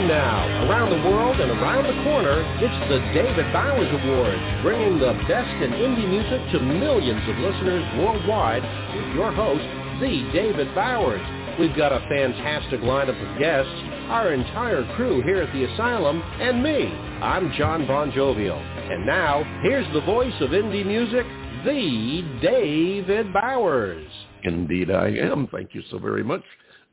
And now, around the world and around the corner, it's the David Bowers Awards, bringing the best in indie music to millions of listeners worldwide with your host, the David Bowers. We've got a fantastic lineup of guests, our entire crew here at the Asylum, and me. I'm John Bon Jovial. And now, here's the voice of indie music, the David Bowers. Indeed I am. Thank you so very much.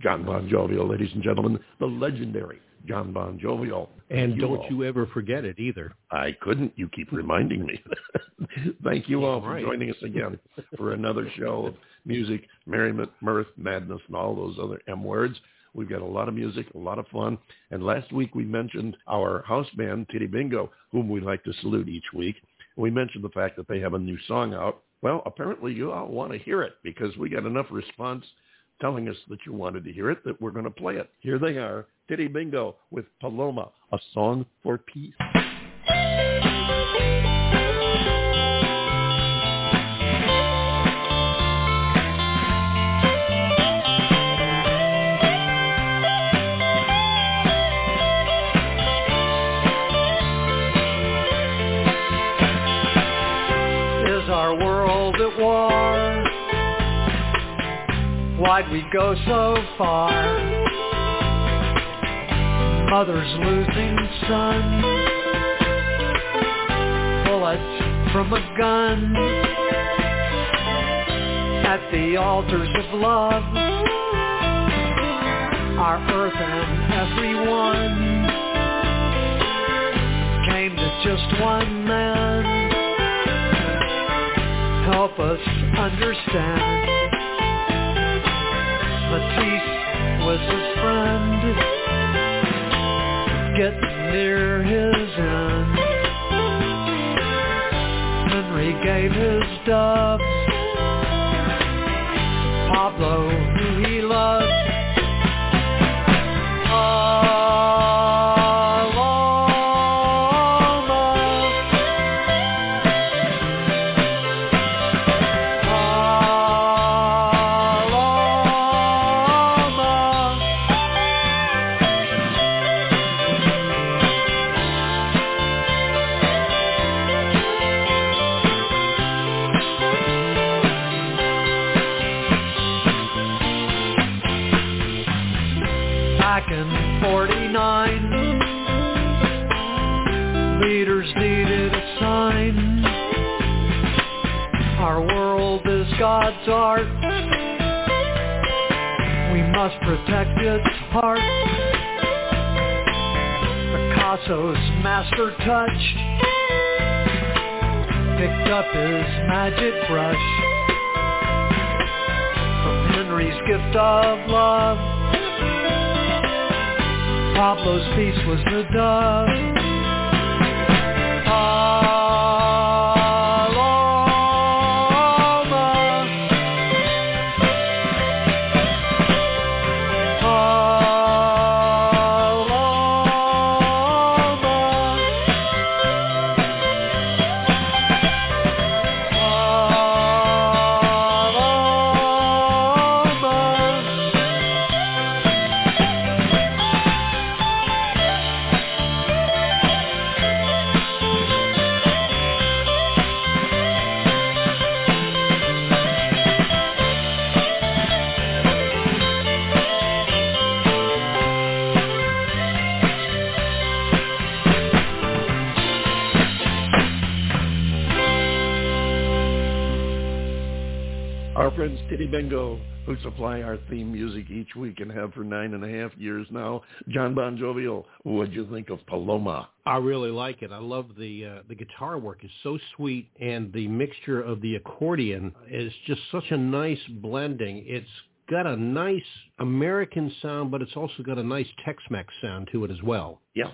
John Bon Jovial, ladies and gentlemen, the legendary John Bon Jovial. Oh, and Thank don't all. you ever forget it either. I couldn't. You keep reminding me. Thank you all for right. joining us again for another show of music, merriment, mirth, madness, and all those other M words. We've got a lot of music, a lot of fun. And last week we mentioned our house band, Titty Bingo, whom we like to salute each week. We mentioned the fact that they have a new song out. Well, apparently you all want to hear it because we got enough response telling us that you wanted to hear it that we're going to play it. Here they are, Titty Bingo with Paloma, a song for peace. Why'd we go so far? Mother's losing son. Bullets from a gun. At the altars of love. Our earth and everyone came to just one man help us understand. Matisse was his friend, getting near his end. Henry gave his doves, Pablo protect its heart. Picasso's master touch picked up his magic brush from Henry's gift of love. Pablo's peace was the dove. Who supply our theme music each week and have for nine and a half years now. John Bon Jovial, what'd you think of Paloma? I really like it. I love the uh, the guitar work is so sweet, and the mixture of the accordion is just such a nice blending. It's got a nice American sound, but it's also got a nice Tex-Mex sound to it as well. Yeah,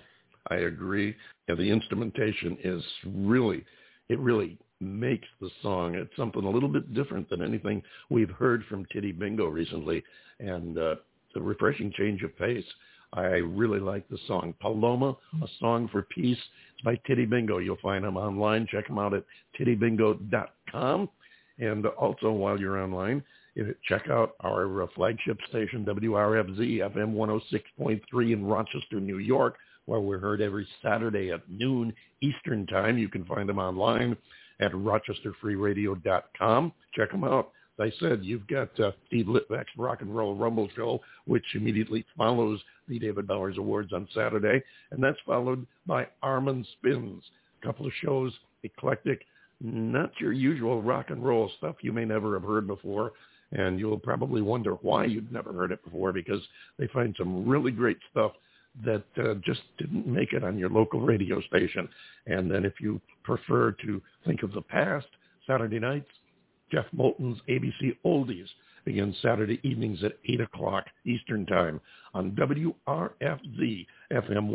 I agree. And the instrumentation is really, it really makes the song. It's something a little bit different than anything we've heard from Titty Bingo recently. And uh, refreshing change of pace. I really like the song Paloma, A Song for Peace. It's by Titty Bingo. You'll find them online. Check them out at tittybingo.com. And also while you're online, check out our uh, flagship station, WRFZ FM 106.3 in Rochester, New York, where we're heard every Saturday at noon Eastern Time. You can find them online at rochesterfreeradio.com. Check them out. As I said, you've got uh, Steve Litvak's Rock and Roll Rumble Show, which immediately follows the David Bowers Awards on Saturday, and that's followed by Armin Spins. A couple of shows, eclectic, not your usual rock and roll stuff you may never have heard before, and you'll probably wonder why you'd never heard it before because they find some really great stuff that uh, just didn't make it on your local radio station. And then if you prefer to think of the past, Saturday nights, Jeff Moulton's ABC Oldies begins Saturday evenings at 8 o'clock Eastern Time on WRFZ FM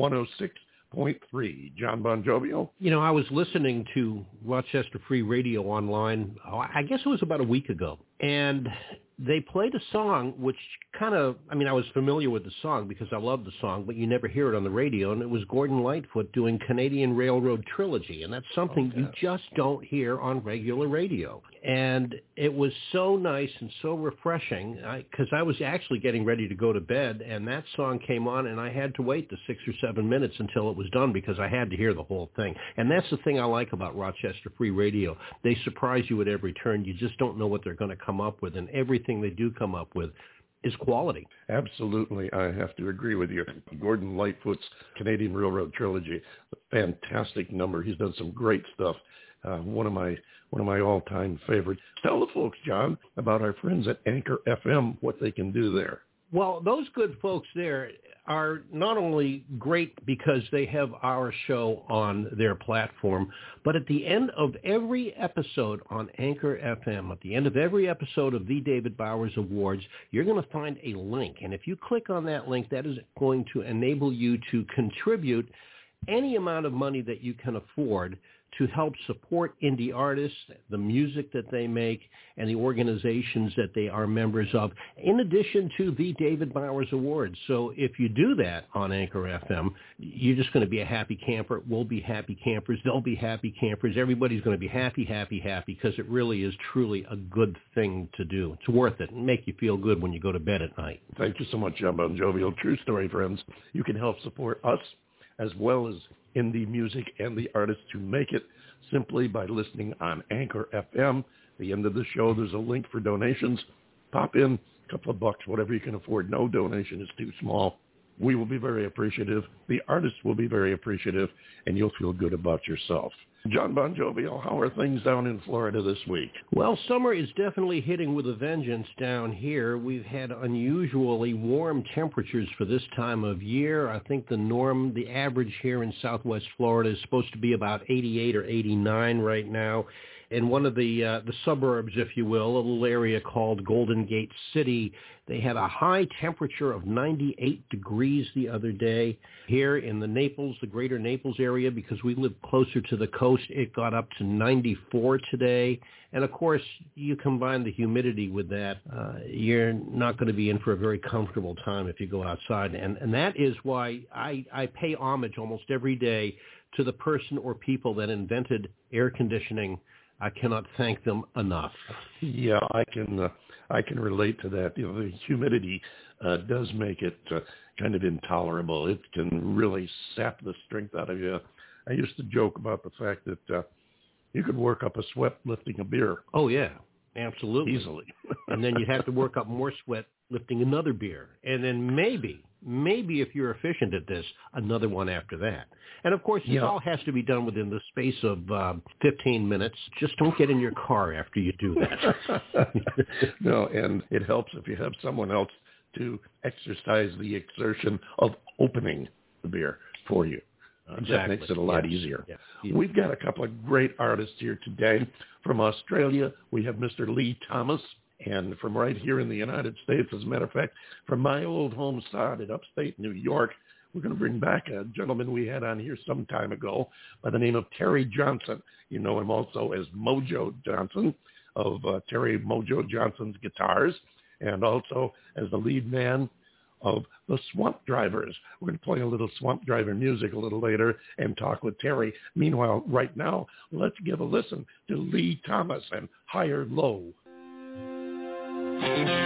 106.3. John Bon Jovial? You know, I was listening to Rochester Free Radio online, oh, I guess it was about a week ago, and they played a song which kind of I mean I was familiar with the song because I love the song but you never hear it on the radio and it was Gordon Lightfoot doing Canadian Railroad Trilogy and that's something okay. you just don't hear on regular radio. And it was so nice and so refreshing because I, I was actually getting ready to go to bed and that song came on and I had to wait the six or seven minutes until it was done because I had to hear the whole thing. And that's the thing I like about Rochester Free Radio. They surprise you at every turn. You just don't know what they're going to come up with and everything everything they do come up with is quality. Absolutely. I have to agree with you. Gordon Lightfoot's Canadian Railroad Trilogy, fantastic number. He's done some great stuff. Uh, one of my one of my all-time favorites. Tell the folks, John, about our friends at Anchor FM, what they can do there. Well, those good folks there are not only great because they have our show on their platform, but at the end of every episode on Anchor FM, at the end of every episode of the David Bowers Awards, you're going to find a link. And if you click on that link, that is going to enable you to contribute any amount of money that you can afford to help support indie artists, the music that they make, and the organizations that they are members of, in addition to the David Bowers Awards. So if you do that on Anchor FM, you're just going to be a happy camper. We'll be happy campers. They'll be happy campers. Everybody's going to be happy, happy, happy because it really is truly a good thing to do. It's worth it and make you feel good when you go to bed at night. Thank you so much, John Bon Jovial. True story, friends. You can help support us as well as indie music and the artists who make it simply by listening on Anchor FM. At the end of the show, there's a link for donations. Pop in a couple of bucks, whatever you can afford. No donation is too small. We will be very appreciative. The artists will be very appreciative, and you'll feel good about yourself. John Bon Jovial, oh, how are things down in Florida this week? Well, summer is definitely hitting with a vengeance down here. We've had unusually warm temperatures for this time of year. I think the norm, the average here in southwest Florida is supposed to be about 88 or 89 right now in one of the uh, the suburbs, if you will, a little area called Golden Gate City. They had a high temperature of 98 degrees the other day. Here in the Naples, the greater Naples area, because we live closer to the coast, it got up to 94 today. And of course, you combine the humidity with that, uh, you're not going to be in for a very comfortable time if you go outside. And, and that is why I, I pay homage almost every day to the person or people that invented air conditioning I cannot thank them enough. Yeah, I can uh, I can relate to that. You know, the humidity uh, does make it uh, kind of intolerable. It can really sap the strength out of you. I used to joke about the fact that uh, you could work up a sweat lifting a beer. Oh yeah, absolutely, easily. and then you'd have to work up more sweat lifting another beer, and then maybe maybe if you're efficient at this, another one after that. And of course, yeah. all has to be done within the space of uh, 15 minutes. Just don't get in your car after you do that. no, and it helps if you have someone else to exercise the exertion of opening the beer for you. Uh, exactly. That makes it a lot yes. easier. Yes. We've got a couple of great artists here today. From Australia, we have Mr. Leigh Thomas. And from right here in the United States, as a matter of fact, from my old home side in upstate New York, we're going to bring back a gentleman we had on here some time ago by the name of Terry Johnson. You know him also as Mojo Johnson of uh, Terry Mojo Johnson's Guitars and also as the lead man of the Swamp Drivers. We're going to play a little Swamp Driver music a little later and talk with Terry. Meanwhile, right now, let's give a listen to Leigh Thomas and Higher Low. Come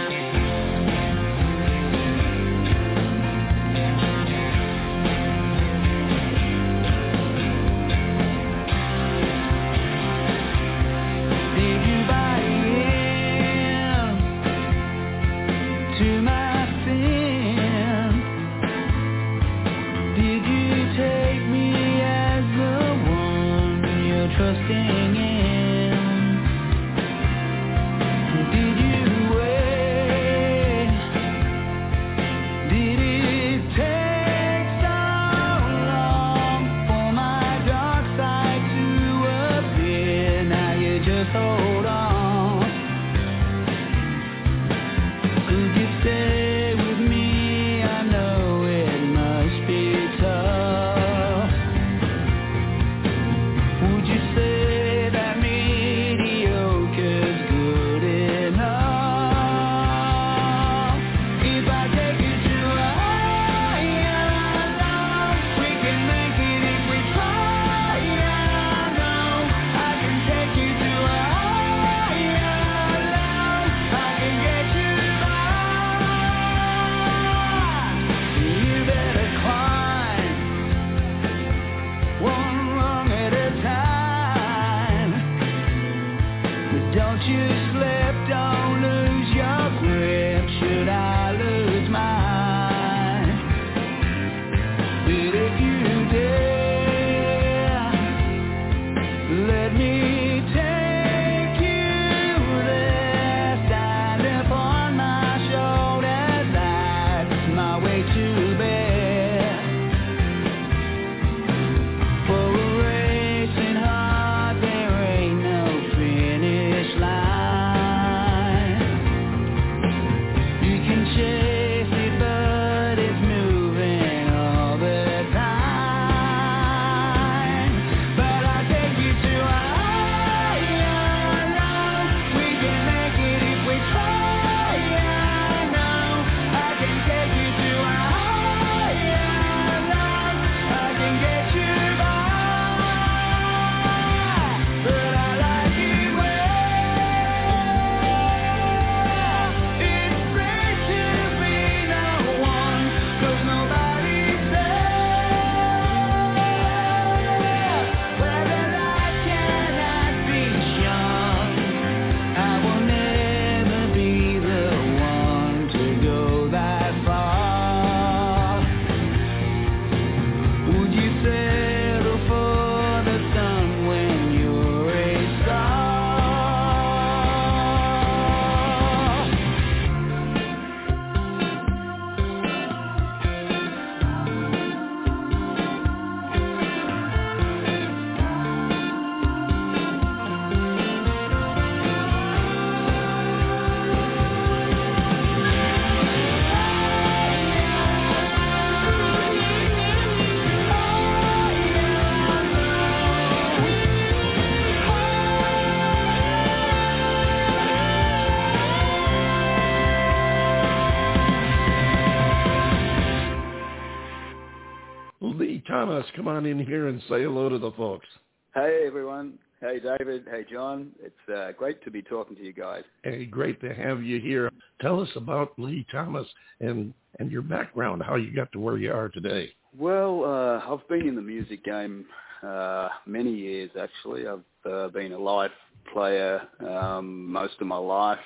on in here and say hello to the folks. Hey, everyone. Hey, David. Hey, John. It's uh, great to be talking to you guys. Hey, great to have you here. Tell us about Leigh Thomas and, and your background, how you got to where you are today. Well, uh, I've been in the music game uh, many years, actually. I've uh, been a live player um, most of my life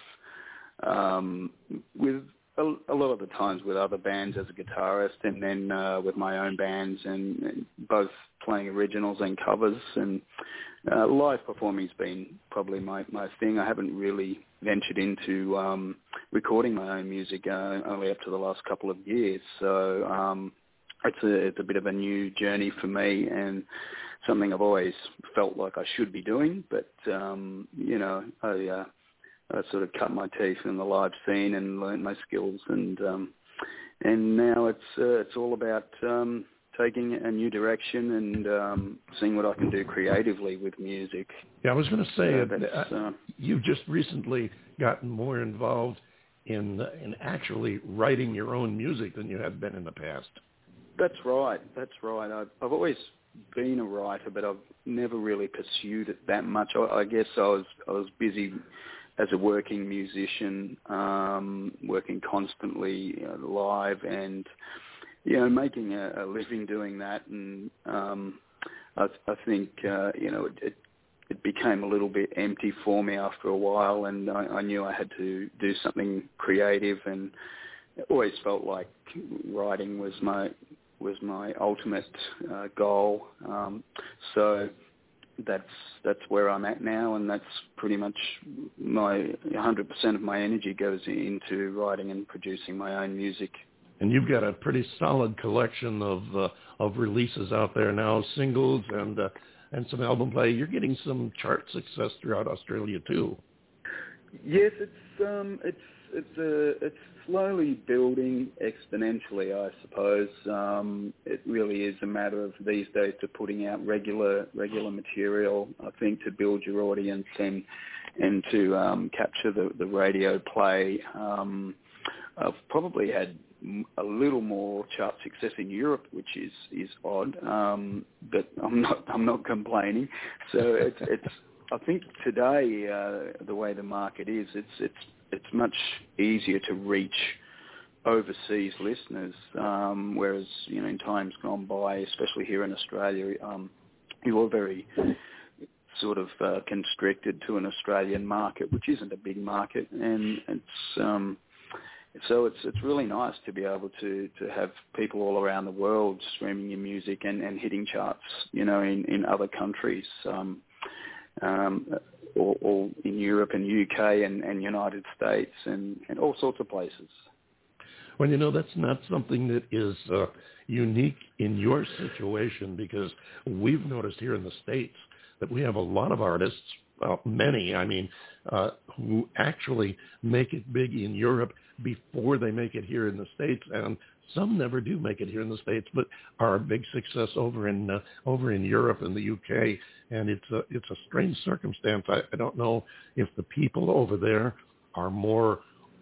um, with a, a lot of the times with other bands as a guitarist, and then uh, with my own bands, and, and both playing originals and covers. And uh, live performing's been probably my my thing. I haven't really ventured into um, recording my own music uh, only up to the last couple of years. So um, it's a it's a bit of a new journey for me, and something I've always felt like I should be doing. But um, you know, I uh, I sort of cut my teeth in the live scene and learned my skills, and um, and now it's uh, it's all about um, taking a new direction and um, seeing what I can do creatively with music. Yeah, I was going to say uh, uh, you've just recently gotten more involved in in actually writing your own music than you have been in the past. That's right. That's right. I've, I've always been a writer, but I've never really pursued it that much. I, I guess I was I was busy as a working musician, um, working constantly you know, live and you know making a, a living doing that, and um, I, I think uh, you know it, it became a little bit empty for me after a while, and I, I knew I had to do something creative, and it always felt like writing was my was my ultimate uh, goal. Um, so that's that's where I'm at now, and that's pretty much my 100% of my energy goes into writing and producing my own music. And you've got a pretty solid collection of uh, of releases out there now, singles and uh, and some album play. You're getting some chart success throughout Australia too. Yes, it's um, it's it's a it's slowly building exponentially, I suppose. Um, it really is a matter of these days to putting out regular regular material. I think to build your audience and and to um, capture the the radio play. Um, I've probably had a little more chart success in Europe, which is is odd, um, but I'm not I'm not complaining. So it's it's I think today uh, the way the market is, it's it's it's much easier to reach overseas listeners, um, whereas you know in times gone by, especially here in Australia, um, you were very sort of uh, constricted to an Australian market, which isn't a big market, and it's um, so it's it's really nice to be able to to have people all around the world streaming your music and, and hitting charts, you know, in in other countries. Um, um, or, in Europe and UK and, and United States and, and all sorts of places. Well, you know, that's not something that is uh, unique in your situation because we've noticed here in the States that we have a lot of artists, well, many, I mean, uh, who actually make it big in Europe before they make it here in the States. And some never do make it here in the States, but are a big success over in uh, over in Europe and the UK. And it's a it's a strange circumstance. I, I don't know if the people over there are more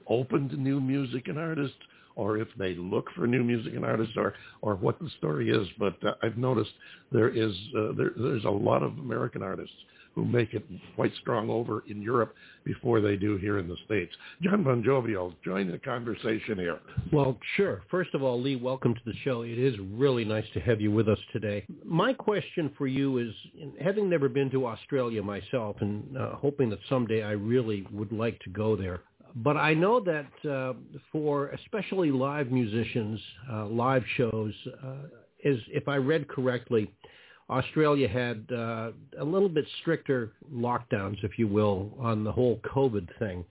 open to new music and artists, or if they look for new music and artists, or or what the story is. But uh, I've noticed there is uh, there, there's a lot of American artists who make it quite strong over in Europe before they do here in the States. John Bon Jovial, join the conversation here. Well, sure. First of all, Leigh, welcome to the show. It is really nice to have you with us today. My question for you is, having never been to Australia myself and uh, hoping that someday I really would like to go there, but I know that uh, for especially live musicians, uh, live shows, uh, is if I read correctly, Australia had uh, a little bit stricter lockdowns, if you will, on the whole COVID thing.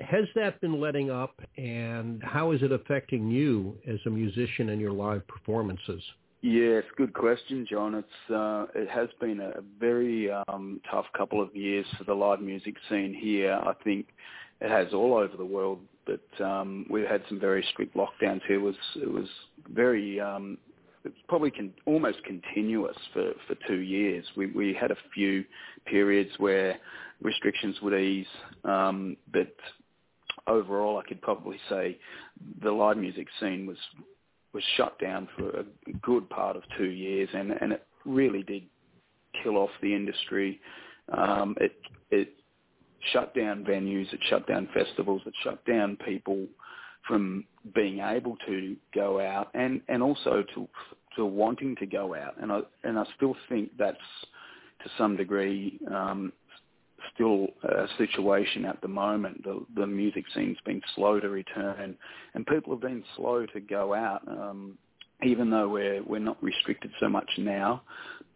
Has that been letting up, and how is it affecting you as a musician and your live performances? Yes, good question, John. It's uh, it has been a very um, tough couple of years for the live music scene here. I think it has all over the world, but um, we've had some very strict lockdowns here. It was it was very um, it's probably con- almost continuous for, for two years. We, we had a few periods where restrictions would ease, um, but overall, I could probably say the live music scene was was shut down for a good part of two years, and and it really did kill off the industry. Um, it it shut down venues, it shut down festivals, it shut down people from being able to go out and, and also to to wanting to go out. And I and I still think that's to some degree um, still a situation at the moment. The the music scene's been slow to return, and people have been slow to go out. Um, even though we're we're not restricted so much now,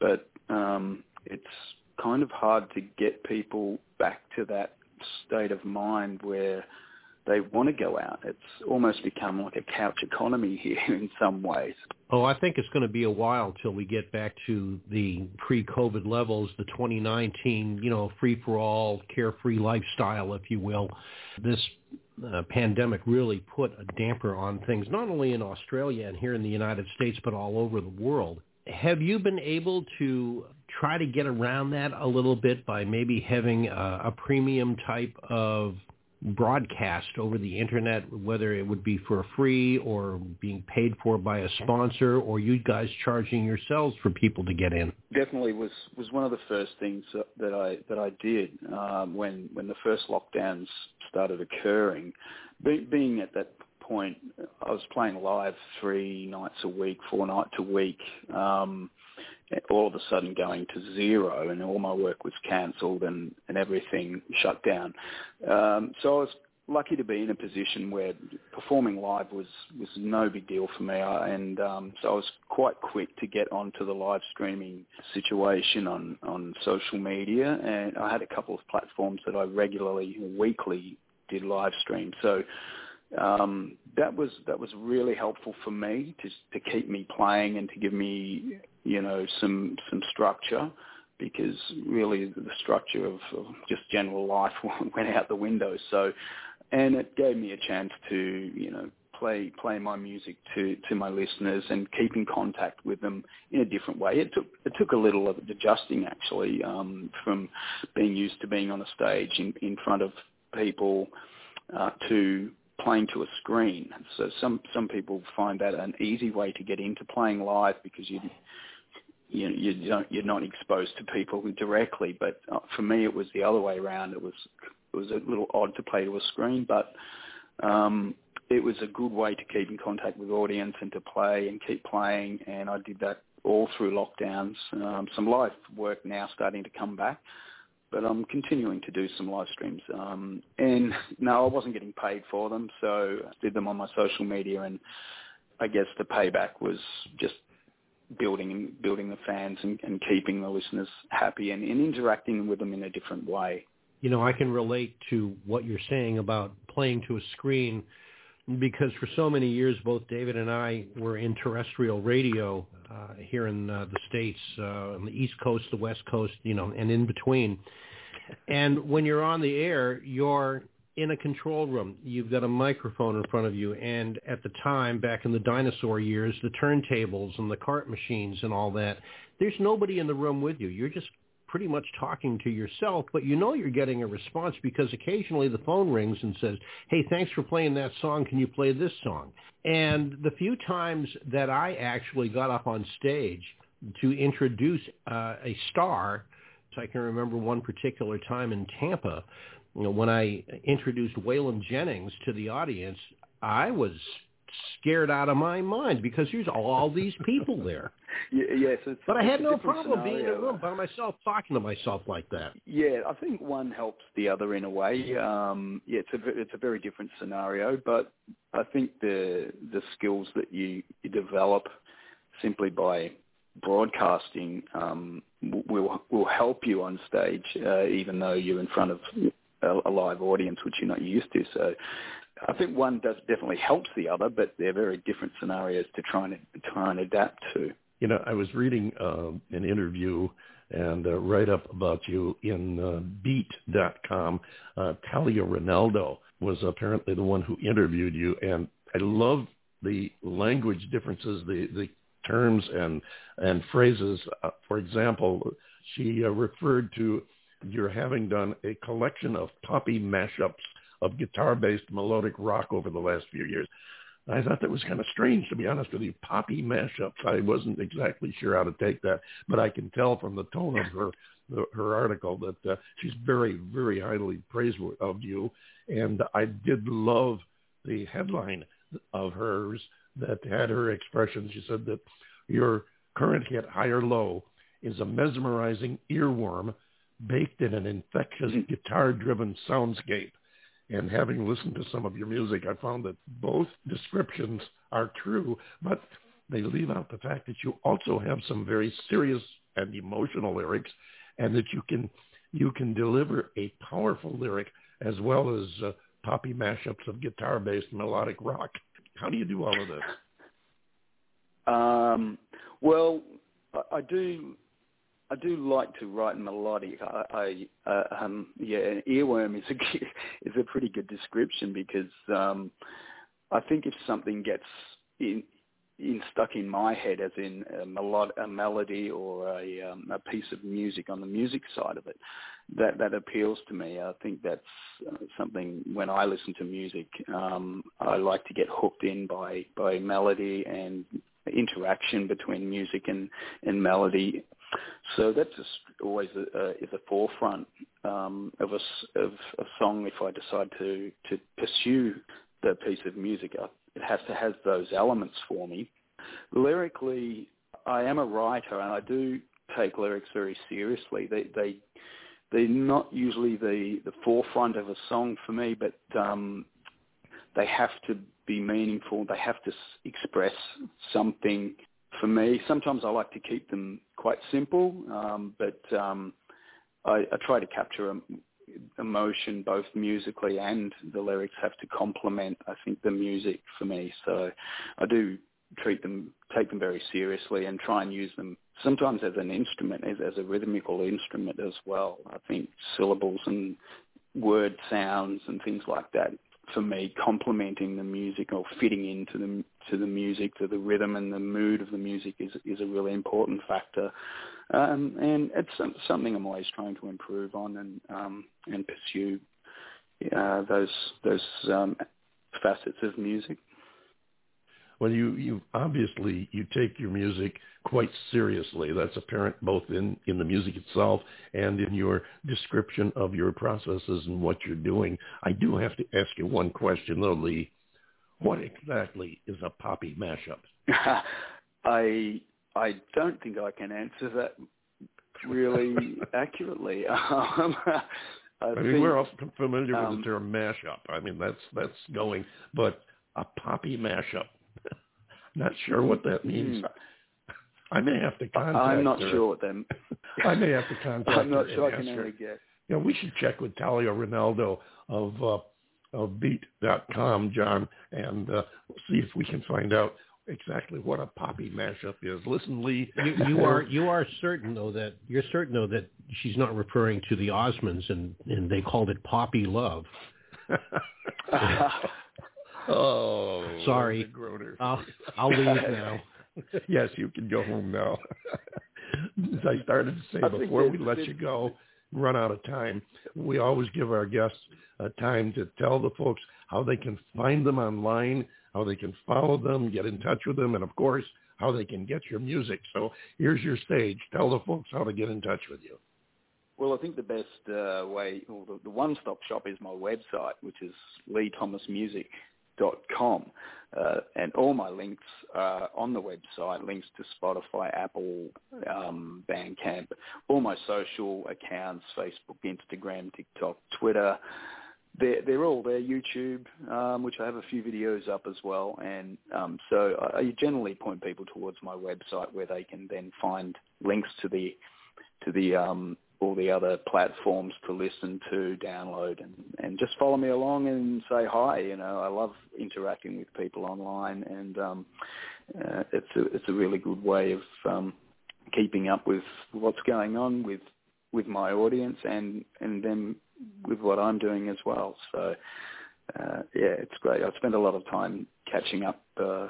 but um, it's kind of hard to get people back to that state of mind where they want to go out. It's almost become like a couch economy here in some ways. Oh, I think it's going to be a while till we get back to the pre-COVID levels, the 2019, you know, free-for-all, carefree lifestyle, if you will. This uh, pandemic really put a damper on things, not only in Australia and here in the United States, but all over the world. Have you been able to try to get around that a little bit by maybe having a, a premium type of broadcast over the internet, whether it would be for free or being paid for by a sponsor, or you guys charging yourselves for people to get in? Definitely was was one of the first things that I that I did um, when when the first lockdowns started occurring. Be, being at that point, I was playing live three nights a week, four nights a week. Um, all of a sudden going to zero and all my work was cancelled and, and everything shut down. Um, so I was lucky to be in a position where performing live was, was no big deal for me. I, and um, so I was quite quick to get onto the live streaming situation on, on social media. And I had a couple of platforms that I regularly, weekly did live stream. So um, that was that was really helpful for me to to keep me playing and to give me you know some some structure because really the structure of, just general life went out the window. So, and it gave me a chance to you know play play my music to to my listeners and keep in contact with them in a different way. It took it took a little of adjusting actually um, from being used to being on a stage in in front of people uh, to playing to a screen. So some some people find that an easy way to get into playing live because you you you don't you're not exposed to people directly. But uh, for me, it was the other way around. It was it was a little odd to play to a screen, but um, it was a good way to keep in contact with audience and to play and keep playing. And I did that all through lockdowns. Um, some live work now starting to come back but I'm continuing to do some live streams. Um, and no, I wasn't getting paid for them, so I did them on my social media, and I guess the payback was just building building the fans and, and keeping the listeners happy and, and interacting with them in a different way. You know, I can relate to what you're saying about playing to a screen because for so many years, both David and I were in terrestrial radio uh, here in uh, the states, uh, on the East Coast, the West Coast, you know, and in between. And when you're on the air, you're in a control room. You've got a microphone in front of you, and at the time, back in the dinosaur years, the turntables and the cart machines and all that. There's nobody in the room with you. You're just pretty much talking to yourself, but you know you're getting a response because occasionally the phone rings and says, hey, thanks for playing that song. Can you play this song? And the few times that I actually got up on stage to introduce uh, a star, so I can remember one particular time in Tampa, you know, when I introduced Waylon Jennings to the audience, I was scared out of my mind because there's all these people there. yes, but I had no problem scenario. being in a room by myself, talking to myself like that. Yeah, I think one helps the other in a way. Um, yeah, it's a it's a very different scenario, but I think the the skills that you, you develop simply by broadcasting um, will will help you on stage, uh, even though you're in front of a, a live audience, which you're not used to. So I think one does definitely helps the other, but they're very different scenarios to try and try and adapt to. You know, I was reading uh, an interview and uh, write up about you in uh, Beat.com. Uh, Talia Ronaldo was apparently the one who interviewed you, and I love the language differences, the the terms and and phrases. Uh, for example, she uh, referred to your having done a collection of poppy mashups of guitar-based melodic rock over the last few years. I thought that was kind of strange, to be honest with you. Poppy mashups. I wasn't exactly sure how to take that, but I can tell from the tone of her her article that uh, she's very, very highly praised of you. And I did love the headline of hers that had her expression. She said that your current hit, High or Low, is a mesmerizing earworm baked in an infectious guitar-driven soundscape. And having listened to some of your music, I found that both descriptions are true, but they leave out the fact that you also have some very serious and emotional lyrics, and that you can you can deliver a powerful lyric as well as uh, poppy mashups of guitar-based melodic rock. How do you do all of this? Um, well, I, I do I do like to write melodic. I, I uh, um, yeah, an earworm is a is a pretty good description because um, I think if something gets in in stuck in my head as in a, melod- a melody or a, um, a piece of music on the music side of it that that appeals to me. I think that's uh, something when I listen to music, um, I like to get hooked in by by melody and interaction between music and and melody. So that's just always a, a, is a forefront um, of a of a song. If I decide to to pursue the piece of music, it has to have those elements for me. Lyrically, I am a writer and I do take lyrics very seriously. They they they're not usually the the forefront of a song for me, but um, they have to be meaningful. They have to express something for me. Sometimes I like to keep them quite simple, um, but um, I, I try to capture emotion both musically and the lyrics have to complement I think the music for me so I do treat them take them very seriously and try and use them sometimes as an instrument as, as a rhythmical instrument as well I think syllables and word sounds and things like that for me complementing the music or fitting into the to the music to the rhythm and the mood of the music is is a really important factor um, and it's something I'm always trying to improve on and um, and pursue uh, those those um, facets of music. Well, you you obviously you take your music quite seriously. That's apparent both in in the music itself and in your description of your processes and what you're doing. I do have to ask you one question though, Leigh. What exactly is a poppy mashup? I I don't think I can answer that really accurately. Um, I, I mean, think, we're all familiar with um, the term mashup. I mean, that's that's going, but a poppy mashup. Not sure what that means. Hmm. I may have to contact. I'm not her. sure what them. I may have to contact. I'm not her sure I can ask her. only get. You know, we should check with Talia Ronaldo of uh, of Beat.com, John, and uh, see if we can find out exactly what a poppy mashup is. Listen, Leigh, you, you are you are certain though that you're certain though that she's not referring to the Osmonds and and they called it poppy love. oh, sorry. I'll I'll leave now. yes, you can go home now. As I started to say I before we let you go, run out of time. We always give our guests a time to tell the folks how they can find them online, how they can follow them, get in touch with them, and of course, how they can get your music. So here's your stage. Tell the folks how to get in touch with you. Well, I think the best uh, way, or the, the one-stop shop is my website, which is leethomasmusic.com. Uh, and all my links are on the website, links to Spotify, Apple, um, Bandcamp, all my social accounts, Facebook, Instagram, TikTok, Twitter. They're, they're all there, YouTube, um, which I have a few videos up as well. And um, so I, I generally point people towards my website where they can then find links to the to the um, all the other platforms to listen to, download, and, and just follow me along and say hi. You know, I love interacting with people online, and um, uh, it's a it's a really good way of um, keeping up with what's going on with with my audience and and them with what I'm doing as well. So uh, yeah, it's great. I spend a lot of time catching up. Uh,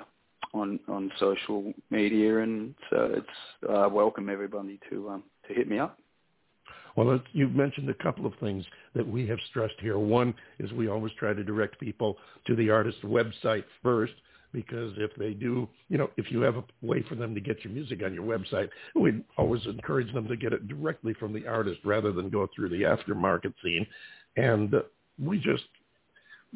on on social media, and so it's uh, welcome everybody to um, to hit me up. Well, you've mentioned a couple of things that we have stressed here. One is we always try to direct people to the artist's website first because if they do, you know, if you have a way for them to get your music on your website, we always encourage them to get it directly from the artist rather than go through the aftermarket scene. And we just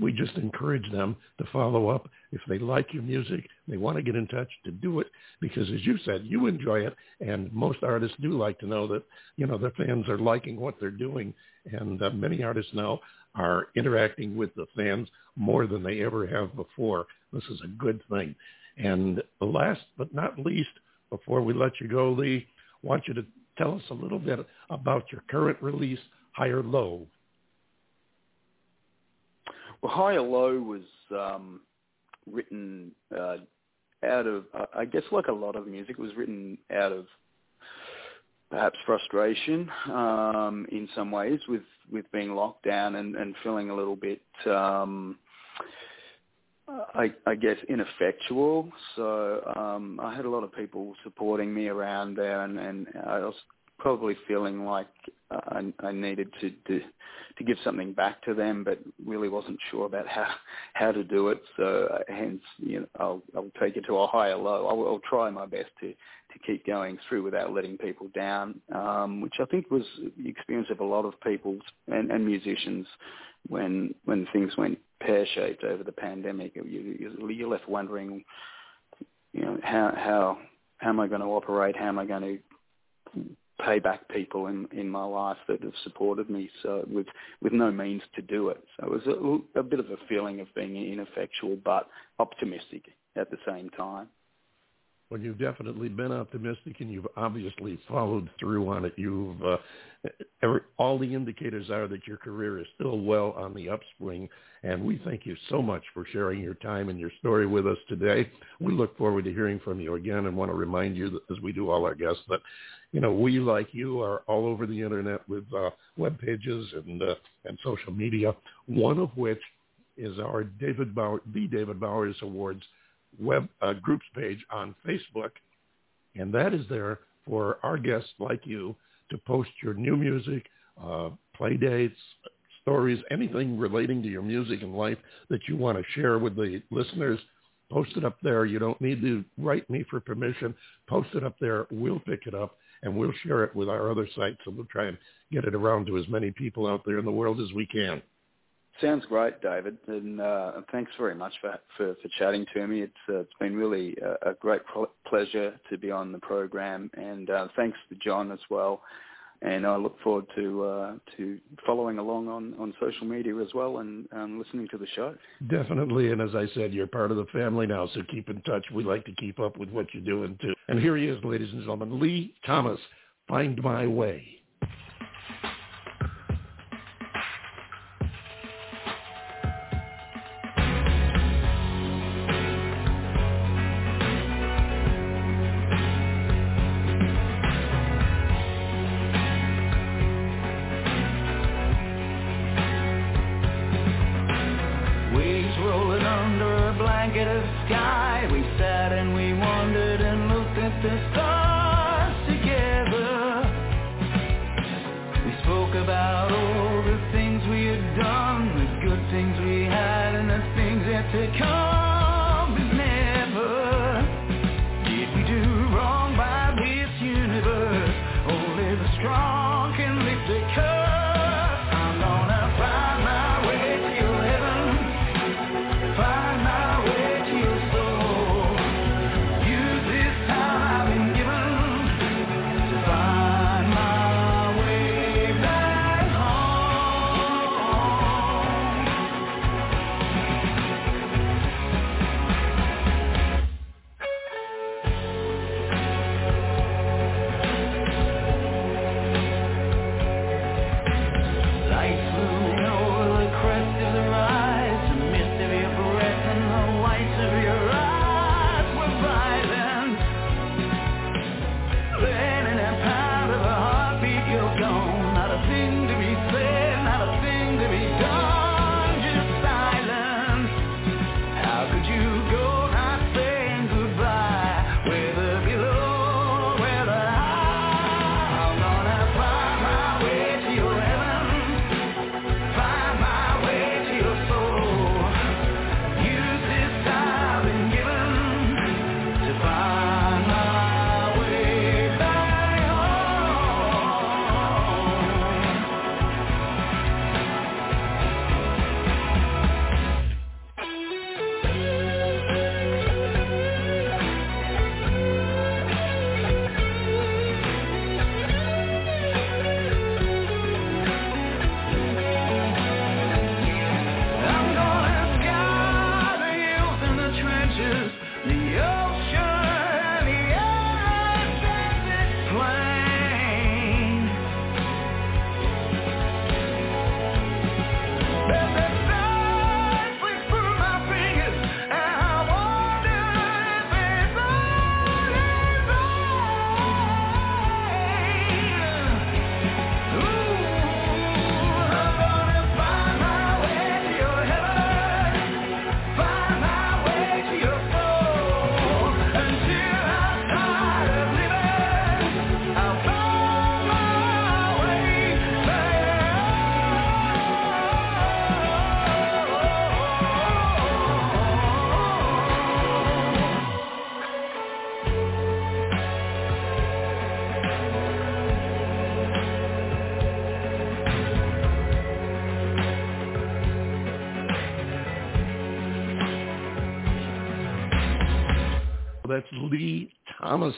we just encourage them to follow up if they like your music, they want to get in touch to do it because as you said, you enjoy it and most artists do like to know that, you know, their fans are liking what they're doing and uh, many artists now are interacting with the fans more than they ever have before. This is a good thing. And last but not least, before we let you go, Leigh, I want you to tell us a little bit about your current release, Higher Low. Well, High or Low was um, written uh, out of, I guess, like a lot of music, it was written out of perhaps frustration um, in some ways with, with being locked down and, and feeling a little bit, um, I, I guess ineffectual. So um, I had a lot of people supporting me around there, and, and I was probably feeling like I, I needed to, to to give something back to them, but really wasn't sure about how how to do it. So uh, hence, you know, I'll I'll take it to a higher low. I'll, I'll try my best to to keep going through without letting people down, um, which I think was the experience of a lot of people and, and musicians when when things went pear shaped over the pandemic. You, you're left wondering, you know, how how how am I going to operate? How am I going to pay back people in in my life that have supported me so with with no means to do it. So it was a, a bit of a feeling of being ineffectual but optimistic at the same time well, you've definitely been optimistic, and you've obviously followed through on it. You've uh, every, all the indicators are that your career is still well on the upswing, and we thank you so much for sharing your time and your story with us today. We look forward to hearing from you again, and want to remind you, that, as we do all our guests, that you know we like you are all over the internet with uh, web pages and uh, and social media. One of which is our David Bauer, the David Bowers Awards web uh, groups page on Facebook, and that is there for our guests like you to post your new music, uh, play dates, stories, anything relating to your music and life that you want to share with the listeners. Post it up there. You don't need to write me for permission. Post it up there. We'll pick it up and we'll share it with our other sites and we'll try and get it around to as many people out there in the world as we can. Sounds great, David, and uh, thanks very much for, for, for chatting to me. It's uh, it's been really a, a great pleasure to be on the program, and uh, thanks to John as well. And I look forward to uh, to following along on, on social media as well and um, listening to the show. Definitely, and as I said, you're part of the family now, so keep in touch. We like to keep up with what you're doing too. And here he is, ladies and gentlemen, Leigh Thomas. Find my way.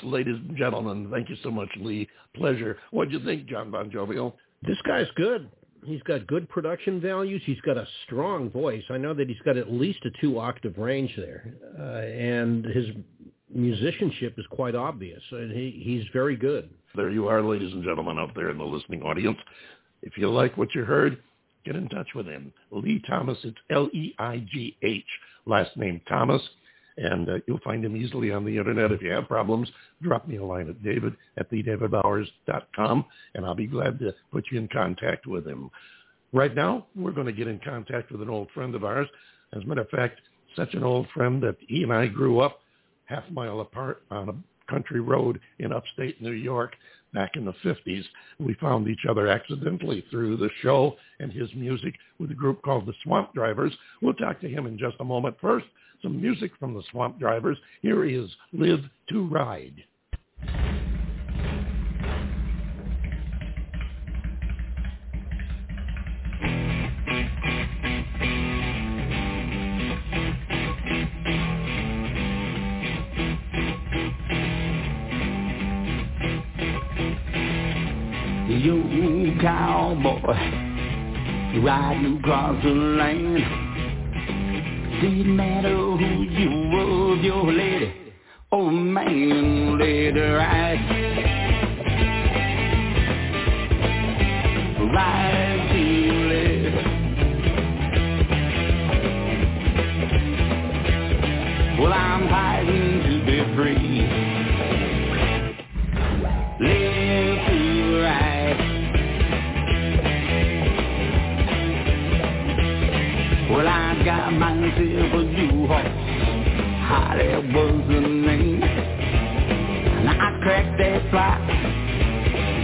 Ladies and gentlemen. Thank you so much, Leigh. Pleasure. What do you think, John Bon Jovial? This guy's good. He's got good production values. He's got a strong voice. I know that he's got at least a two octave range there, uh, and his musicianship is quite obvious. And he, he's very good. There you are, ladies and gentlemen, out there in the listening audience. If you like what you heard, get in touch with him. Leigh Thomas. It's L-E-I-G-H. Last name Thomas and uh, you'll find him easily on the internet. If you have problems, drop me a line at david at thedavidbowers.com, and I'll be glad to put you in contact with him. Right now, we're going to get in contact with an old friend of ours. As a matter of fact, such an old friend that he and I grew up half a mile apart on a country road in upstate New York back in the 50s. We found each other accidentally through the show and his music with a group called the Swamp Drivers. We'll talk to him in just a moment. First, some music from the Swamp Drivers. Here is Live to Ride. You cowboy riding across the land didn't matter who you was, your lady or man, lady right. Right new horse. Holly was the name. Now I cracked that fly.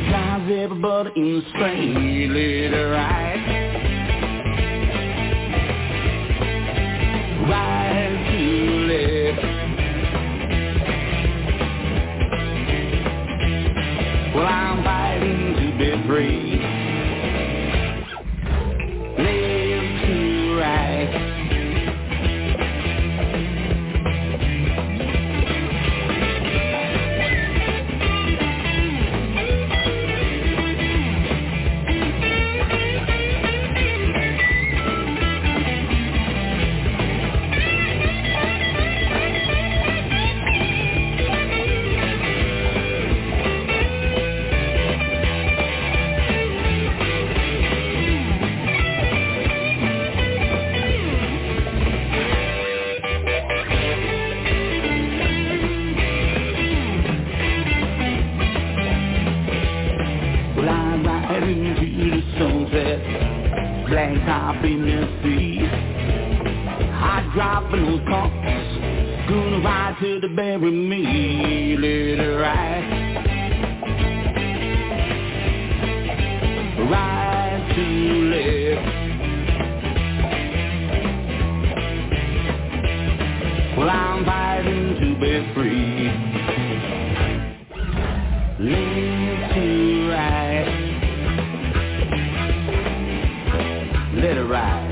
Drives everybody insane. Let her the sea. I drop those cars, gonna ride to the bury me, let her ride. Ride to live. Well, I'm fighting to be free. Live to ride.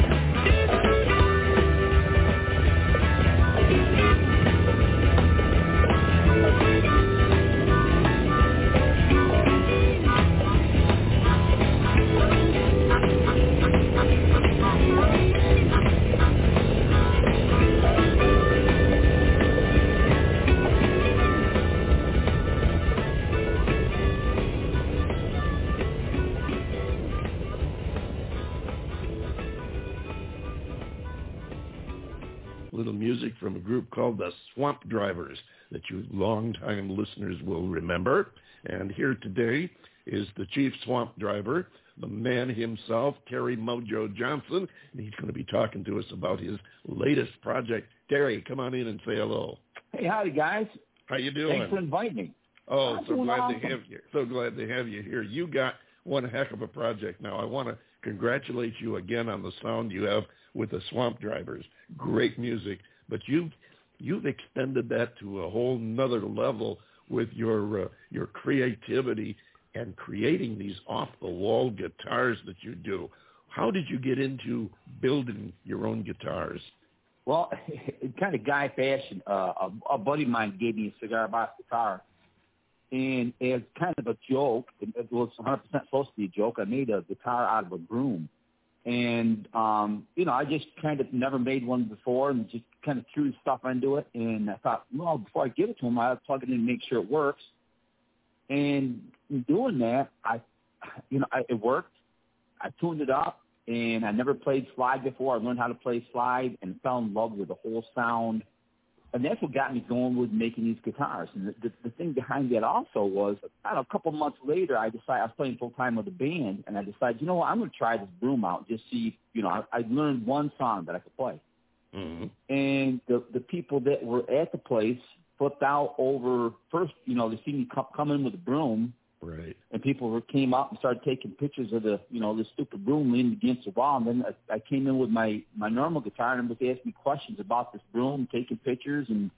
Music from a group called the Swamp Drivers that you longtime listeners will remember. And here today is the chief swamp driver, the man himself, Terry Mojo Johnson, and he's going to be talking to us about his latest project. Terry, come on in and say hello. Hey, howdy, guys. How you doing? Thanks for inviting me. Oh, I'm so glad awesome. to have you. So glad to have you here. You got one heck of a project. Now, I want to congratulate you again on the sound you have with the Swamp Drivers. Great music, but you've you've extended that to a whole nother level with your uh, your creativity and creating these off the wall guitars that you do. How did you get into building your own guitars? Well, kind of guy fashion, uh, a, a buddy of mine gave me a cigar box guitar, and as kind of a joke, it was 100% supposed to be a joke. I made a guitar out of a broom, and um, you know, I just kind of never made one before, and just kind of threw stuff into it. And I thought, well, before I give it to him, I'll plug it in and make sure it works. And in doing that, I, you know, I, it worked. I tuned it up, and I never played slide before. I learned how to play slide and fell in love with the whole sound. And that's what got me going with making these guitars. And the, the, the thing behind that also was, I don't know, a couple months later, I decided I was playing full time with a band, and I decided, you know what, I'm going to try this broom out, just see, you know, I, I learned one song that I could play. Mm-hmm. And the the people that were at the place flipped out over first, you know, they see me come, come in with a broom, Right. and people came up and started taking pictures of the, you know, the stupid broom leaning against the wall. And then I, I came in with my my normal guitar and was asking me questions about this broom, taking pictures, and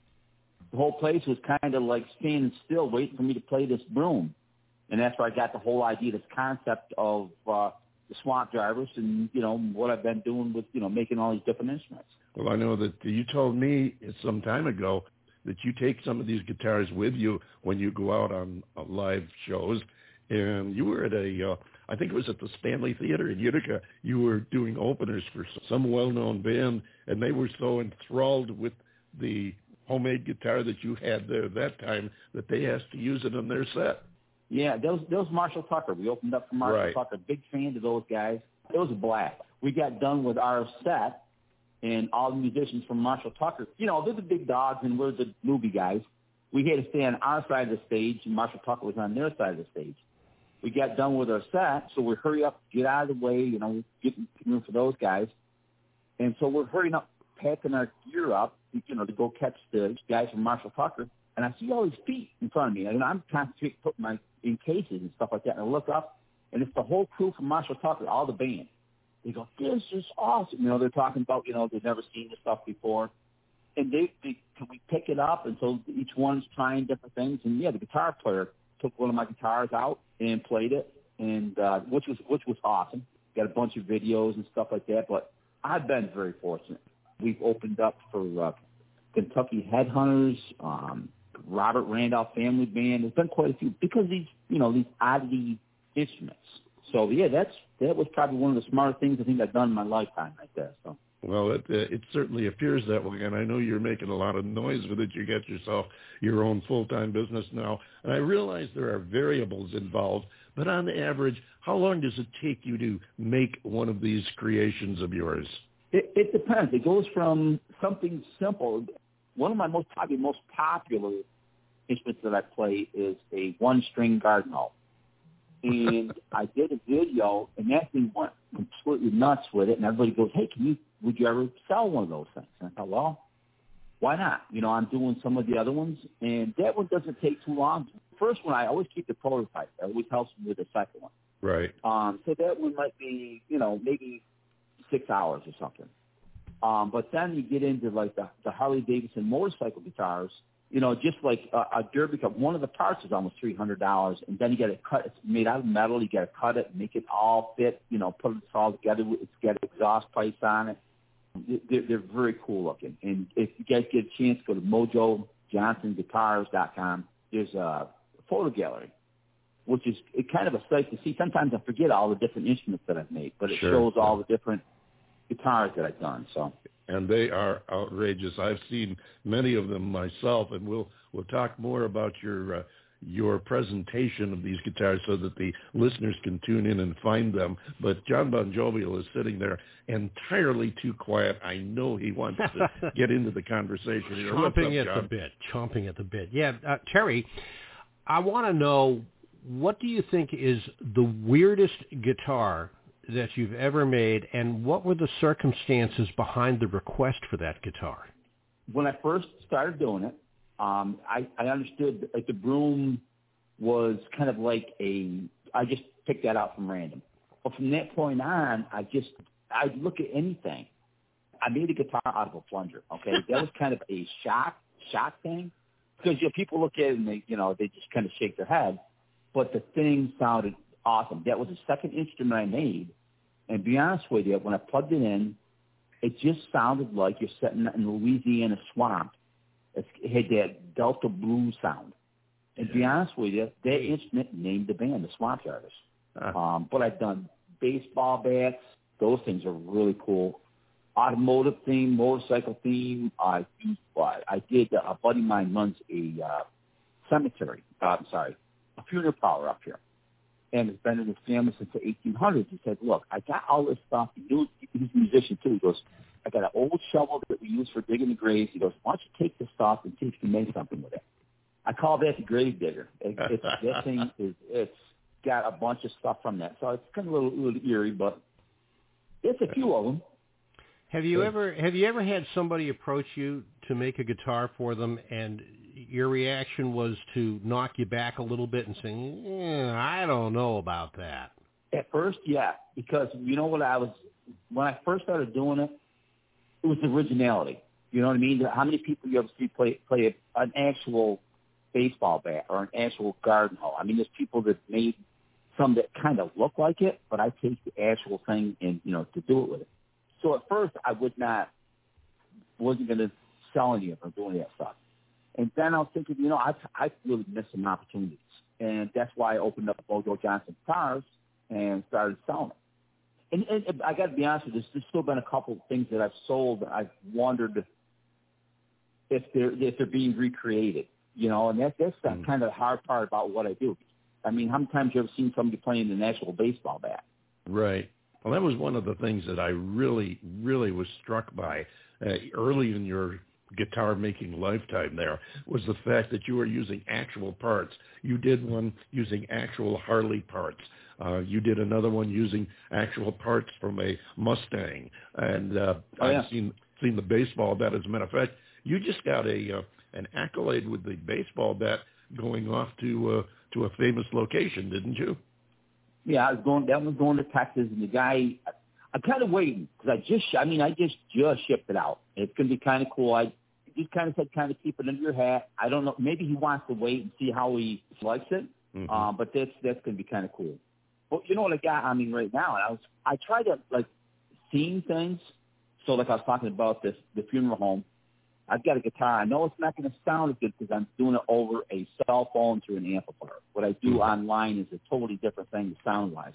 the whole place was kind of like standing still, waiting for me to play this broom. And that's where I got the whole idea, this concept of uh, the swamp drivers, and you know what I've been doing with, you know, making all these different instruments. Well, I know that you told me some time ago that you take some of these guitars with you when you go out on uh, live shows. And you were at a, uh, I think it was at the Stanley Theater in Utica. You were doing openers for some well-known band, and they were so enthralled with the homemade guitar that you had there at that time that they asked to use it in their set. Yeah, those those Marshall Tucker. We opened up for Marshall Right. Tucker. Big fan of those guys. It was a blast. We got done with our set, and all the musicians from Marshall Tucker. You know, they're the big dogs, and we're the movie guys. We had to stay on our side of the stage, and Marshall Tucker was on their side of the stage. We got done with our set, so we hurry up, get out of the way, you know, get room for those guys. And so we're hurrying up, packing our gear up, you know, to go catch the guys from Marshall Tucker. And I see all these feet in front of me, and I'm concentrating, putting my in cases and stuff like that. And I look up, and it's the whole crew from Marshall Tucker, all the band. They go, "This is awesome!" You know, they're talking about, you know, they've never seen this stuff before, and they, they can we pick it up? And so each one's trying different things. And yeah, the guitar player took one of my guitars out and played it, and uh, which was which was awesome. Got a bunch of videos and stuff like that. But I've been very fortunate. We've opened up for uh, Kentucky Headhunters, um, Robert Randolph Family Band. There's been quite a few because these, you know, these oddity instruments. So yeah, that's that was probably one of the smartest things I think I've done in my lifetime right there. So Well, it, uh, it certainly appears that way, and I know you're making a lot of noise with it. You got yourself your own full-time business now, and I realize there are variables involved, but on average, how long does it take you to make one of these creations of yours? it, it depends. It goes from something simple. One of my most probably most popular instruments that I play is a one-string garden hoe. And I did a video, and that thing went completely nuts with it. And everybody goes, "Hey, can you? Would you ever sell one of those things?" And I thought, well, why not? You know, I'm doing some of the other ones, and that one doesn't take too long. First one, I always keep the prototype. That always helps me with the second one. Right. Um, so that one might be, you know, maybe six hours or something. Um, but then you get into like the, the Harley Davidson motorcycle guitars, you know, just like a, a derby cup. One of the parts is almost three hundred dollars, and then you got to cut. It's made out of metal. You got to cut it, make it all fit. You know, put it all together. It's got exhaust pipes on it. They're, they're very cool looking. And if you guys get a chance, go to MojoJohnsonGuitars.com. There's a photo gallery which is kind of a sight to see. Sometimes I forget all the different instruments that I've made, but it Sure. shows all the different guitars that I've done. So and they are outrageous. I've seen many of them myself, and we'll we'll talk more about your uh, your presentation of these guitars so that the listeners can tune in and find them. But John Bon Jovial is sitting there entirely too quiet. I know he wants to get into the conversation. here. What's chomping up, at John? the bit, chomping at the bit. Yeah, uh, Terry, I want to know what do you think is the weirdest guitar that you've ever made, and what were the circumstances behind the request for that guitar? when I first started doing it, um, I, I understood that, like the broom was kind of like a I just picked that out from random. But from that point on, I just I'd look at anything. I made a guitar out of a plunger. Okay, that was kind of a shock shock thing because you know, people look at it and they you know they just kind of shake their head. But the thing sounded awesome. That was the second instrument I made, and to be honest with you, when I plugged it in, it just sounded like you're sitting in the Louisiana swamp. It had that Delta blues sound. And to be honest with you, that instrument named the band the Swamp Artists. Uh, Um, but I've done baseball bats. Those things are really cool. Automotive theme, motorcycle theme. I uh, I did. A buddy of mine runs a uh, cemetery. Uh, I'm sorry, a funeral parlor up here, and has been in his family since the 1800s. He said, "Look, I got all this stuff. He knew he's a musician too. He goes, I got an old shovel that we use for digging the graves. He goes, Why don't you take this stuff and see if you can make something with it? I call that the grave digger. It, it's, that thing is it's got a bunch of stuff from that, so it's kind of a little, little eerie, but it's a few of them. Have you ever have you ever had somebody approach you to make a guitar for them, and your reaction was to knock you back a little bit and say, eh, "I don't know about that." At first, yeah, because you know what I was when I first started doing it, it was originality. You know what I mean? How many people you ever see play play an actual baseball bat or an actual garden hoe? I mean, there's people that made some that kind of look like it, but I take the actual thing and you know to do it with it. So at first, I would not wasn't going to sell any of them or do any of that stuff. And then I was thinking, you know, I I really missed some opportunities, and that's why I opened up Mojo Johnson Guitars and started selling it. And, and, and I got to be honest with you, there's, there's still been a couple of things that I've sold. that I've wondered if they're if they're being recreated, you know, and that, that's the Mm. kind of the hard part about what I do. I mean, how many times you ever seen somebody playing an actual baseball bat? Right. Well, that was one of the things that I really, really was struck by uh, early in your guitar making lifetime there was the fact that you were using actual parts. You did one using actual Harley parts. Uh, you did another one using actual parts from a Mustang. And uh, Oh, yeah. I've seen seen the baseball bat. As a matter of fact, you just got a uh, an accolade with the baseball bat going off to uh, to a famous location, didn't you? Yeah, I was going. That was going to Texas, and the guy. I'm kind of waiting because I just. I mean, I just just shipped it out. It's going to be kind of cool. I just kind of said, kind of keep it under your hat. I don't know. Maybe he wants to wait and see how he likes it. Mhm. Um, but that's that's going to be kind of cool. But you know what I got? I mean, right now, and I was I try to like theme things. So like I was talking about this the funeral home. I've got a guitar. I know it's not going to sound as good because I'm doing it over a cell phone through an amplifier. What I do online is a totally different thing sound wise.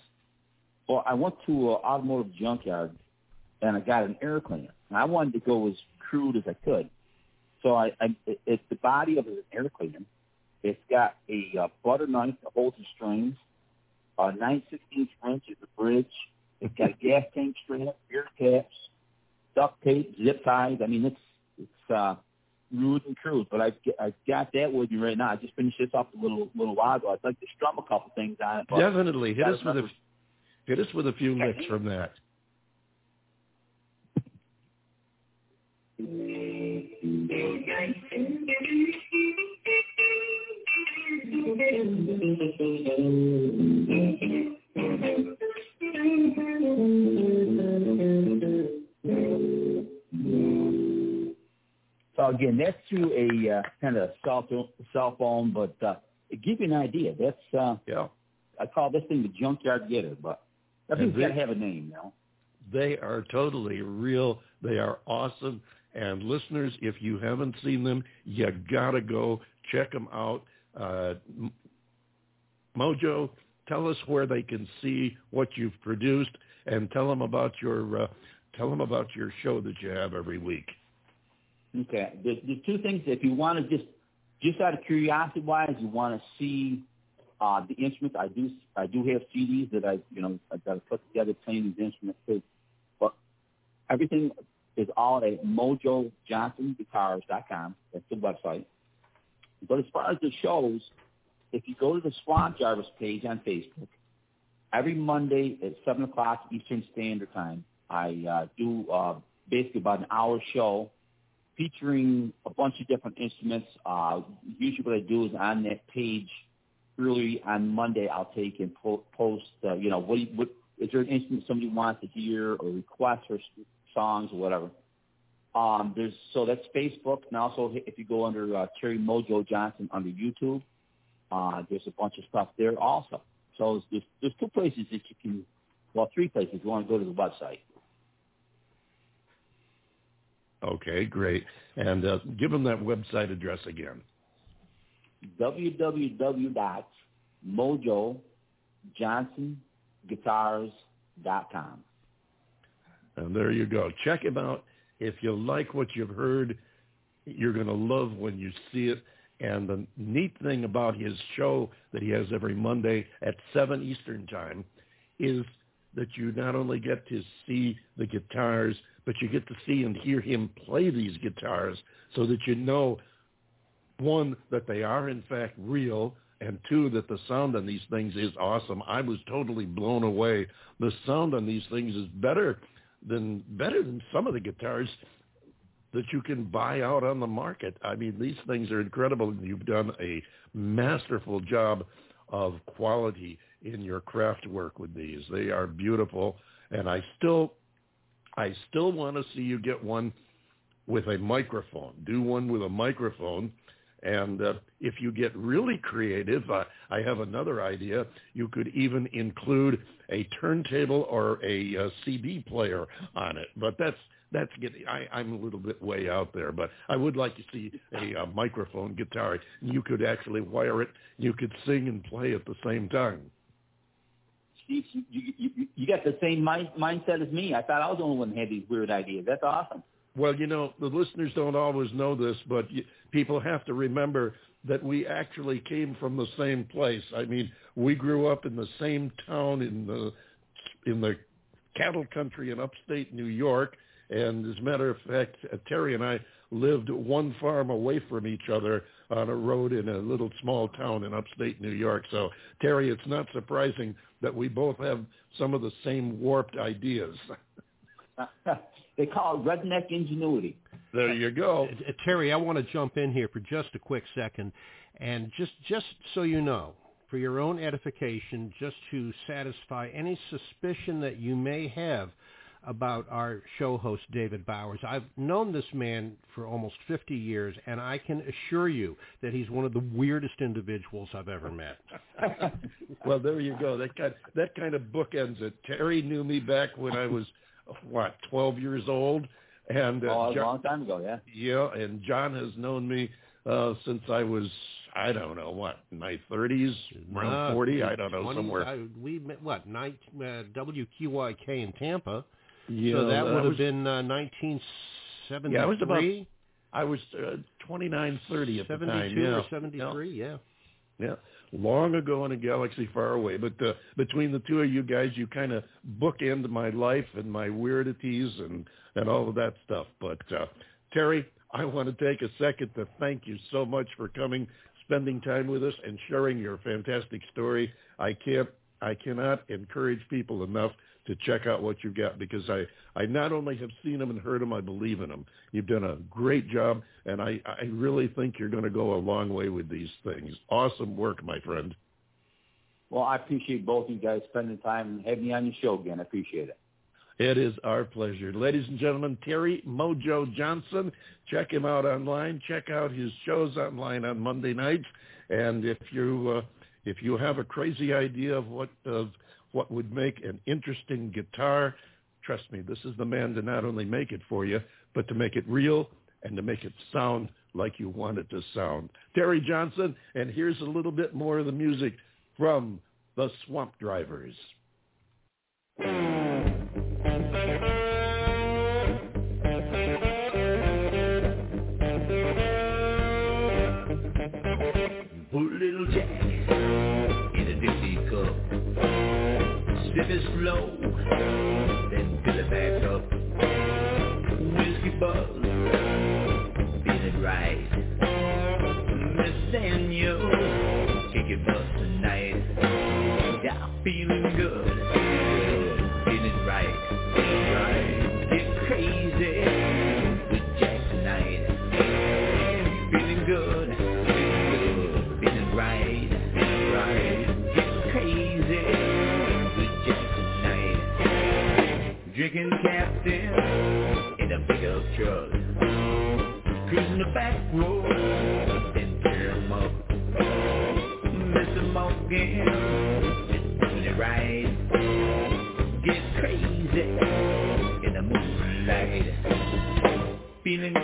Well, I went to an automotive junkyard and I got an air cleaner. And I wanted to go as crude as I could. So I, I it, it's the body of an air cleaner. It's got a uh, butter knife that holds the strings, a 9 16 wrench at the bridge. It's got a gas tank strap, ear caps, duct tape, zip ties. I mean, it's it's uh, rude and crude, but I've g- I've got that with me right now. I just finished this up a little little while ago. I'd like to strum a couple things on it. Definitely hit us with a hit us with a few licks from that. So again, that's through a uh, kind of cell cell phone, but uh, it gives you an idea. That's uh, Yeah, I call this thing the junkyard getter, but I think it's got to they- have a name, you know. they are totally real. They are awesome. And listeners, if you haven't seen them, you gotta go check them out. Uh, Mojo, tell us where they can see what you've produced, and tell them about your uh, tell them about your show that you have every week. Okay. There's, two things. If you want to just, just out of curiosity wise, you want to see uh, the instruments. I do, I do have CDs that I, you know, I've got to put together playing these instruments too. But everything is all at MojoJohnsonGuitars.com. That's the website. But as far as the shows, if you go to the Swamp Drivers page on Facebook, every Monday at seven o'clock Eastern Standard Time, I uh, do uh, basically about an hour show featuring a bunch of different instruments. Uh, usually what I do is on that page early on Monday, I'll take and po- post, uh, you know, what, what is there an instrument somebody wants to hear or request for s- songs or whatever. Um, there's so that's Facebook, and also if you go under uh, Terry Mojo Johnson under YouTube, uh, there's a bunch of stuff there also. So there's, there's two places that you can, well, three places. You want to go to the website. Okay, great. And uh, give them that website address again. www.mojojohnsonguitars.com. And there you go. Check him out. If you like what you've heard, you're going to love when you see it. And the neat thing about his show that he has every Monday at 7 Eastern Time is that you not only get to see the guitars, but you get to see and hear him play these guitars so that you know, one, that they are in fact real, and two, that the sound on these things is awesome. I was totally blown away. The sound on these things is better than better than some of the guitars that you can buy out on the market. I mean, these things are incredible. You've done a masterful job of quality in your craft work with these. They are beautiful, and I still, I still want to see you get one with a microphone. Do one with a microphone. And uh, if you get really creative, uh, I have another idea. You could even include a turntable or a, a uh, CD player on it. But that's that's getting. I, I'm a little bit way out there, but I would like to see a, a microphone guitar. You could actually wire it. You could sing and play at the same time. Steve, you, you, you got the same mind, mindset as me. I thought I was the only one that had these weird ideas. That's awesome. Well, you know, the listeners don't always know this, but people have to remember that we actually came from the same place. I mean, we grew up in the same town in the in the cattle country in upstate New York, and as a matter of fact, uh, Terry and I lived one farm away from each other on a road in a little small town in upstate New York. So, Terry, it's not surprising that we both have some of the same warped ideas. They call it redneck ingenuity. There you go. Uh, Terry, I want to jump in here for just a quick second. And just, just so you know, for your own edification, just to satisfy any suspicion that you may have about our show host, David Bowers. I've known this man for almost 50 years, and I can assure you that he's one of the weirdest individuals I've ever met. well, there you go. That kind, that kind of bookends it. Terry knew me back when I was – what, 12 years old. And uh, oh, John, a long time ago, yeah. Yeah, and John has known me uh, since I was, I don't know, what, my 30s, around uh, 40, I don't know, 20, somewhere. I, we met, what, nine, uh, WQYK in Tampa. Yeah, so that would have been uh, 1973? Yeah, I was about, I was uh, 29, 30 at the time. 72 yeah. or 73, yeah. Yeah long ago in a galaxy far away. But uh, between the two of you guys, you kind of bookend my life and my weirdities and and all of that stuff. But uh, Terry, I want to take a second to thank you so much for coming, spending time with us, and sharing your fantastic story. I can't, I cannot encourage people enough to check out what you've got because I, I not only have seen them and heard them, I believe in them. You've done a great job, and I, I really think you're going to go a long way with these things. Awesome work, my friend. Well, I appreciate both of you guys spending time and having me on your show again. I appreciate it. It is our pleasure. Ladies and gentlemen, Terry Mojo Johnson. Check him out online. Check out his shows online on Monday nights. And if you uh, if you have a crazy idea of what of what would make an interesting guitar. Trust me, this is the man to not only make it for you, but to make it real and to make it sound like you want it to sound. Terry Johnson, and here's a little bit more of the music from the Swamp Drivers. Then it back up. Whiskey buzz, feel it right. It tonight. Yeah, feeling good, Drinking captain in a pickup truck. Cruising the back road, then tear 'em up. Mr. Morgan, just doing it right. Get crazy in the moonlight. Feeling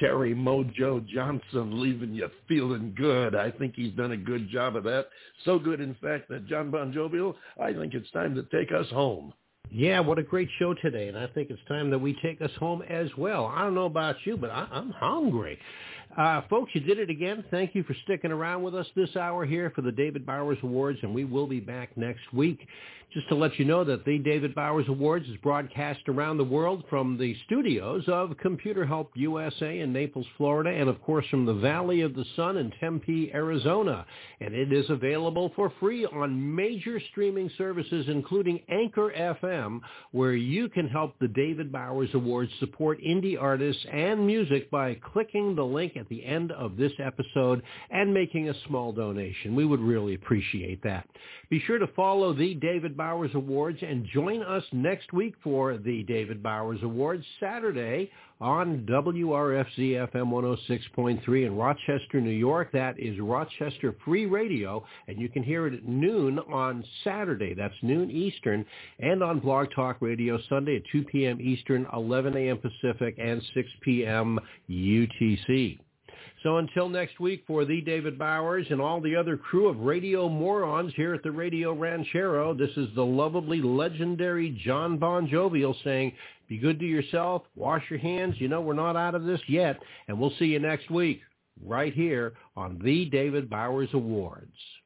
Terry Mojo Johnson leaving you feeling good. I think he's done a good job of that. So good, in fact, that John Bon Jovial, I think it's time to take us home. Yeah, what a great show today, and I think it's time that we take us home as well. I don't know about you, but I, I'm hungry. Uh, folks, you did it again. Thank you for sticking around with us this hour here for the David Bowers Awards, and we will be back next week. Just to let you know that the David Bowers Awards is broadcast around the world from the studios of Computer Help USA in Naples, Florida, and of course from the Valley of the Sun in Tempe, Arizona. And it is available for free on major streaming services, including Anchor FM, where you can help the David Bowers Awards support indie artists and music by clicking the link at the end of this episode and making a small donation. We would really appreciate that. Be sure to follow the David Bowers Awards and join us next week for the David Bowers Awards Saturday on WRFZ FM 106.3 in Rochester, New York. That is Rochester Free Radio, and you can hear it at noon on Saturday. That's noon Eastern, and on Blog Talk Radio Sunday at 2 p.m. Eastern, 11 a.m. Pacific, and 6 p.m. UTC. So until next week for the David Bowers and all the other crew of radio morons here at the Radio Ranchero, this is the lovably legendary John Bon Jovial saying, be good to yourself, wash your hands, you know we're not out of this yet, and we'll see you next week right here on the David Bowers Awards.